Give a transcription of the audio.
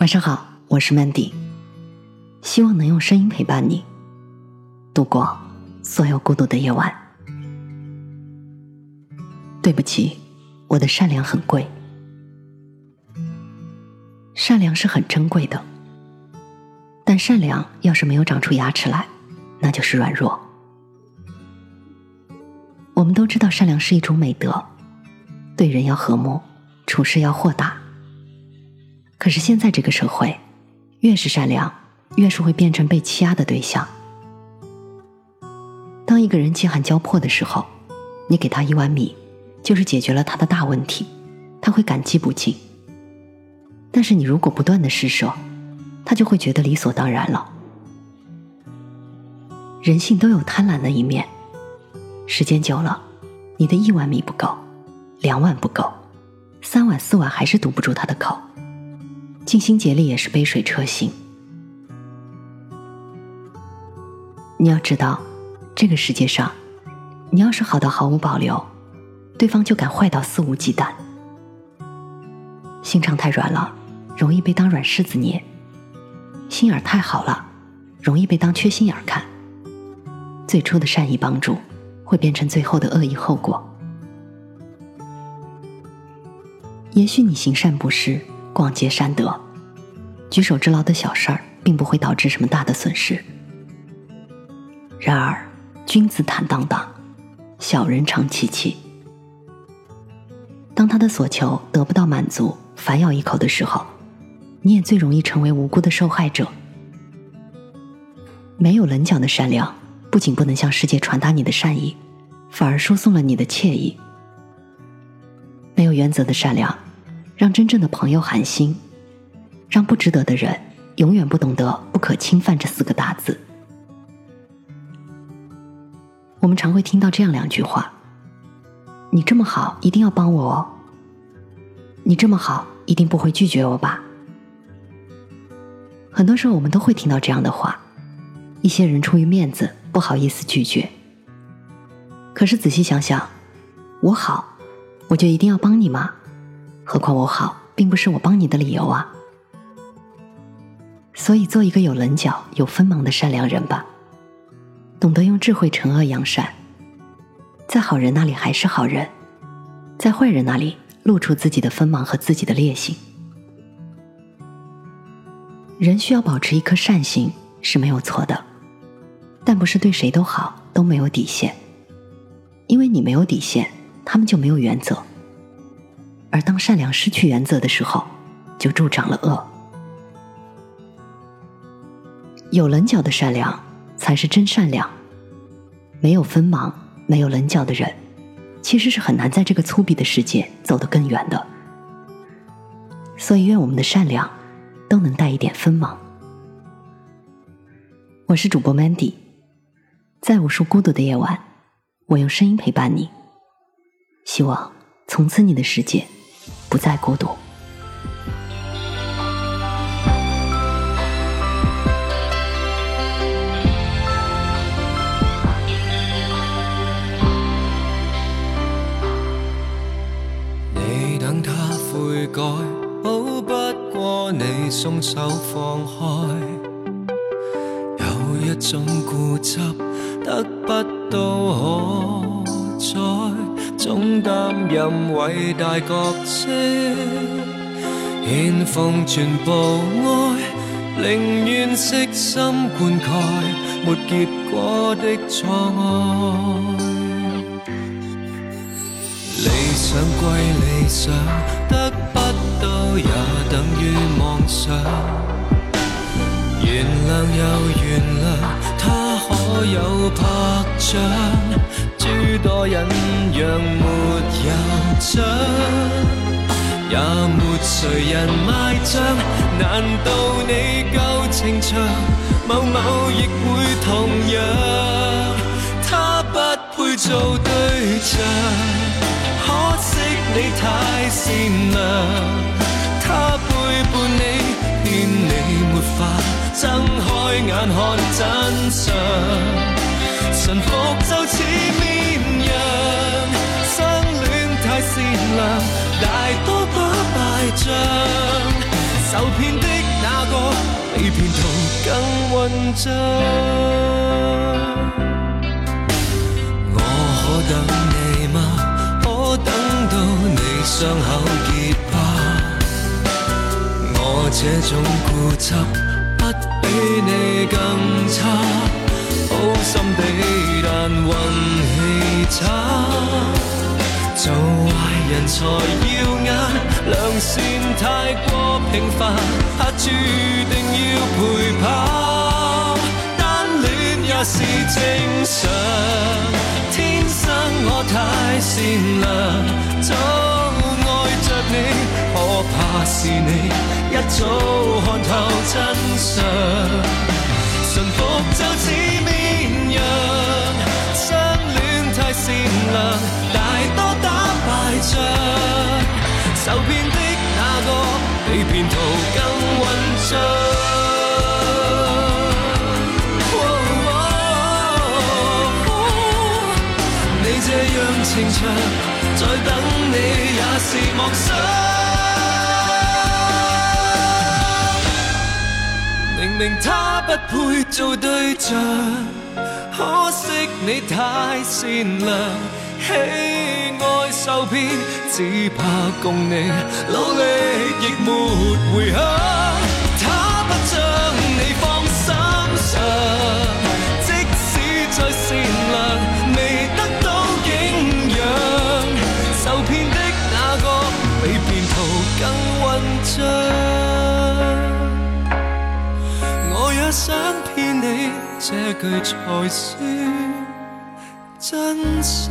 晚上好，我是 Mandy，希望能用声音陪伴你度过所有孤独的夜晚。对不起，我的善良很贵，善良是很珍贵的，但善良要是没有长出牙齿来，那就是软弱。我们都知道善良是一种美德，对人要和睦，处事要豁达。可是现在这个社会，越是善良，越是会变成被欺压的对象。当一个人饥寒交迫的时候，你给他一碗米，就是解决了他的大问题，他会感激不尽。但是你如果不断的施舍，他就会觉得理所当然了。人性都有贪婪的一面，时间久了，你的一碗米不够，两碗不够，三碗四碗还是堵不住他的口。尽心竭力也是杯水车薪。你要知道，这个世界上，你要是好到毫无保留，对方就敢坏到肆无忌惮。心肠太软了，容易被当软柿子捏；心眼太好了，容易被当缺心眼看。最初的善意帮助，会变成最后的恶意后果。也许你行善不施。广结善德，举手之劳的小事儿，并不会导致什么大的损失。然而，君子坦荡荡，小人常戚戚。当他的所求得不到满足，反咬一口的时候，你也最容易成为无辜的受害者。没有棱角的善良，不仅不能向世界传达你的善意，反而输送了你的惬意。没有原则的善良。让真正的朋友寒心，让不值得的人永远不懂得“不可侵犯”这四个大字。我们常会听到这样两句话：“你这么好，一定要帮我哦。”“你这么好，一定不会拒绝我吧？”很多时候，我们都会听到这样的话。一些人出于面子，不好意思拒绝。可是仔细想想，我好，我就一定要帮你吗？何况我好，并不是我帮你的理由啊。所以，做一个有棱角、有锋芒的善良人吧，懂得用智慧惩恶扬善，在好人那里还是好人，在坏人那里露出自己的锋芒和自己的劣性。人需要保持一颗善心是没有错的，但不是对谁都好都没有底线，因为你没有底线，他们就没有原则。而当善良失去原则的时候，就助长了恶。有棱角的善良才是真善良。没有锋芒、没有棱角的人，其实是很难在这个粗鄙的世界走得更远的。所以，愿我们的善良都能带一点锋芒。我是主播 Mandy，在无数孤独的夜晚，我用声音陪伴你。希望从此你的世界。不再孤独。你等他悔改，好不过你松手放开。有一种固执，得不到可再。总担任伟大角色，献奉全部爱，宁愿悉心灌溉没结果的错爱。理想归理想，得不到也等于妄想。原谅又原谅，他可有拍掌？诸多忍让没有奖，也没谁人卖账。难道你够情长，某某亦会同样？他不配做对象，可惜你太善良。他背叛你，骗你没法睁开眼看真相。臣服就似大多不败仗，受骗的哪个比骗徒。更混账。我可等你吗？可等到你伤口结疤？我这种固执不比你更差。好心地，但运气差。做坏人才，良善太过平凡，怕注定要陪伴。单恋也是正常，天生我太善良，早爱着你，可怕是你一早看透真相，沿途更混账。你这样情长，再等你也是妄想。明明他不配做对象，可惜你太善良。喜爱受骗，只怕共你努力亦没回响。他不将你放心上，即使再善良，未得到景仰。受骗的那个，比骗徒更混账。我也想骗你，这句才算。真相。